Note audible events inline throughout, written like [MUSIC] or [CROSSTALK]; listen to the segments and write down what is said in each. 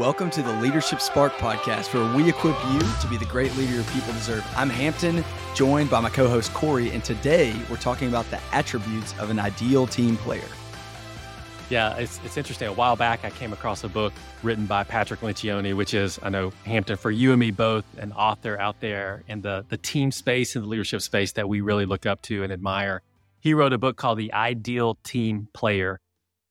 Welcome to the Leadership Spark podcast, where we equip you to be the great leader your people deserve. I'm Hampton, joined by my co host Corey, and today we're talking about the attributes of an ideal team player. Yeah, it's, it's interesting. A while back, I came across a book written by Patrick Lencioni, which is, I know, Hampton, for you and me both, an author out there in the, the team space and the leadership space that we really look up to and admire. He wrote a book called The Ideal Team Player.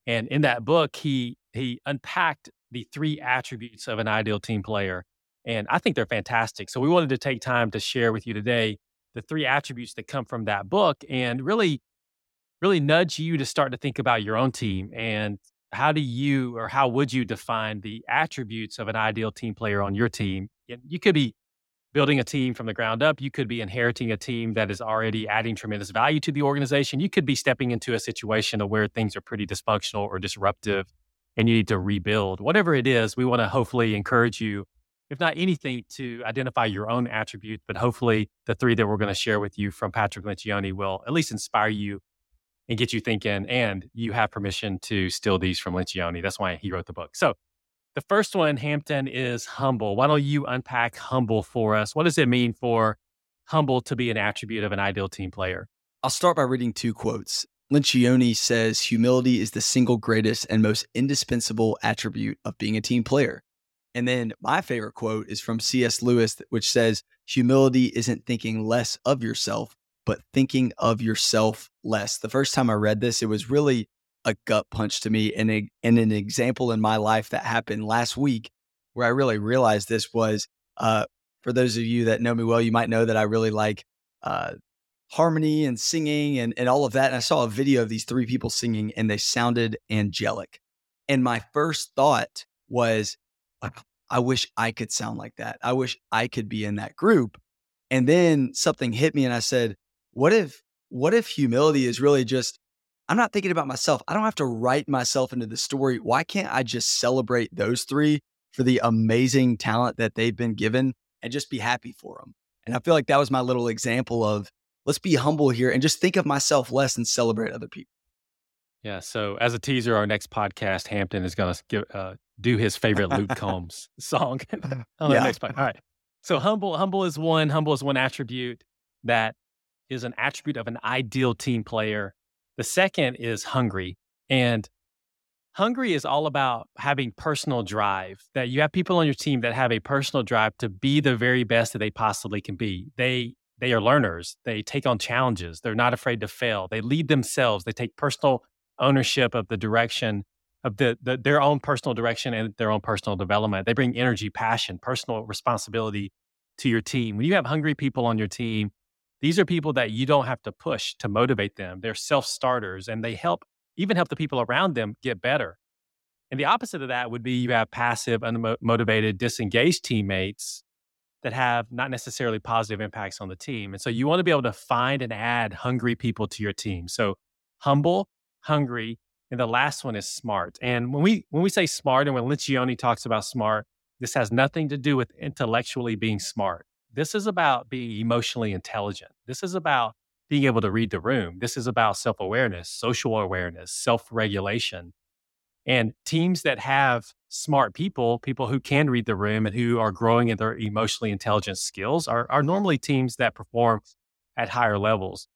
And in that book, he he unpacked the three attributes of an ideal team player. And I think they're fantastic. So we wanted to take time to share with you today the three attributes that come from that book and really, really nudge you to start to think about your own team and how do you or how would you define the attributes of an ideal team player on your team? You could be building a team from the ground up. You could be inheriting a team that is already adding tremendous value to the organization. You could be stepping into a situation where things are pretty dysfunctional or disruptive and you need to rebuild. Whatever it is, we want to hopefully encourage you, if not anything, to identify your own attributes, but hopefully the three that we're going to share with you from Patrick Lencioni will at least inspire you and get you thinking. And you have permission to steal these from Lencioni. That's why he wrote the book. So the first one, Hampton, is humble. Why don't you unpack humble for us? What does it mean for humble to be an attribute of an ideal team player? I'll start by reading two quotes. Lencioni says humility is the single greatest and most indispensable attribute of being a team player. And then my favorite quote is from C.S. Lewis, which says, Humility isn't thinking less of yourself, but thinking of yourself less. The first time I read this, it was really a gut punch to me and, a, and an example in my life that happened last week where I really realized this was uh, for those of you that know me well, you might know that I really like uh, harmony and singing and, and all of that. And I saw a video of these three people singing and they sounded angelic. And my first thought was, I wish I could sound like that. I wish I could be in that group. And then something hit me and I said, what if, what if humility is really just, I'm not thinking about myself. I don't have to write myself into the story. Why can't I just celebrate those three for the amazing talent that they've been given and just be happy for them? And I feel like that was my little example of let's be humble here and just think of myself less and celebrate other people. Yeah. So as a teaser, our next podcast, Hampton is going to uh, do his favorite Luke [LAUGHS] Combs song [LAUGHS] on yeah. next podcast. All right. So humble, humble is one. Humble is one attribute that is an attribute of an ideal team player. The second is hungry, and hungry is all about having personal drive. That you have people on your team that have a personal drive to be the very best that they possibly can be. They they are learners. They take on challenges. They're not afraid to fail. They lead themselves. They take personal ownership of the direction of the, the, their own personal direction and their own personal development. They bring energy, passion, personal responsibility to your team. When you have hungry people on your team, these are people that you don't have to push to motivate them. They're self starters and they help even help the people around them get better. And the opposite of that would be you have passive, unmotivated, disengaged teammates that have not necessarily positive impacts on the team. And so you want to be able to find and add hungry people to your team. So humble, hungry, and the last one is smart. And when we when we say smart and when Lencioni talks about smart, this has nothing to do with intellectually being smart. This is about being emotionally intelligent. This is about being able to read the room. This is about self-awareness, social awareness, self-regulation. And teams that have smart people, people who can read the room and who are growing in their emotionally intelligent skills, are, are normally teams that perform at higher levels.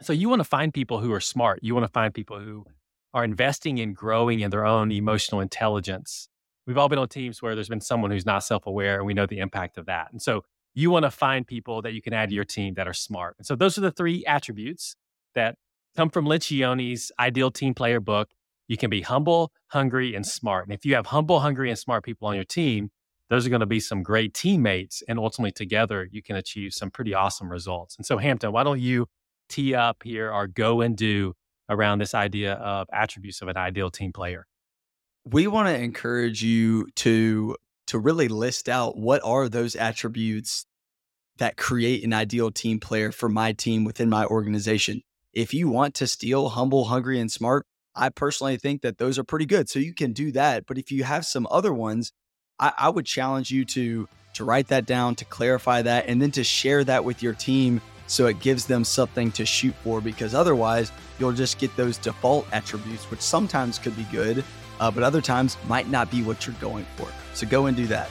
So you want to find people who are smart. You want to find people who are investing in growing in their own emotional intelligence. We've all been on teams where there's been someone who's not self aware, and we know the impact of that. And so you want to find people that you can add to your team that are smart. And so those are the three attributes that come from Lencioni's Ideal Team Player book. You can be humble, hungry, and smart. And if you have humble, hungry, and smart people on your team, those are going to be some great teammates. And ultimately, together, you can achieve some pretty awesome results. And so, Hampton, why don't you tee up here our go and do around this idea of attributes of an ideal team player? We want to encourage you to to really list out what are those attributes that create an ideal team player for my team within my organization. If you want to steal humble, hungry, and smart, I personally think that those are pretty good. So you can do that. But if you have some other ones, I, I, would challenge you to to write that down, to clarify that, and then to share that with your team So it gives them something to shoot for because otherwise you'll just get those default attributes, which sometimes could be good, uh, but other times might not be what you're going for. So go and do that.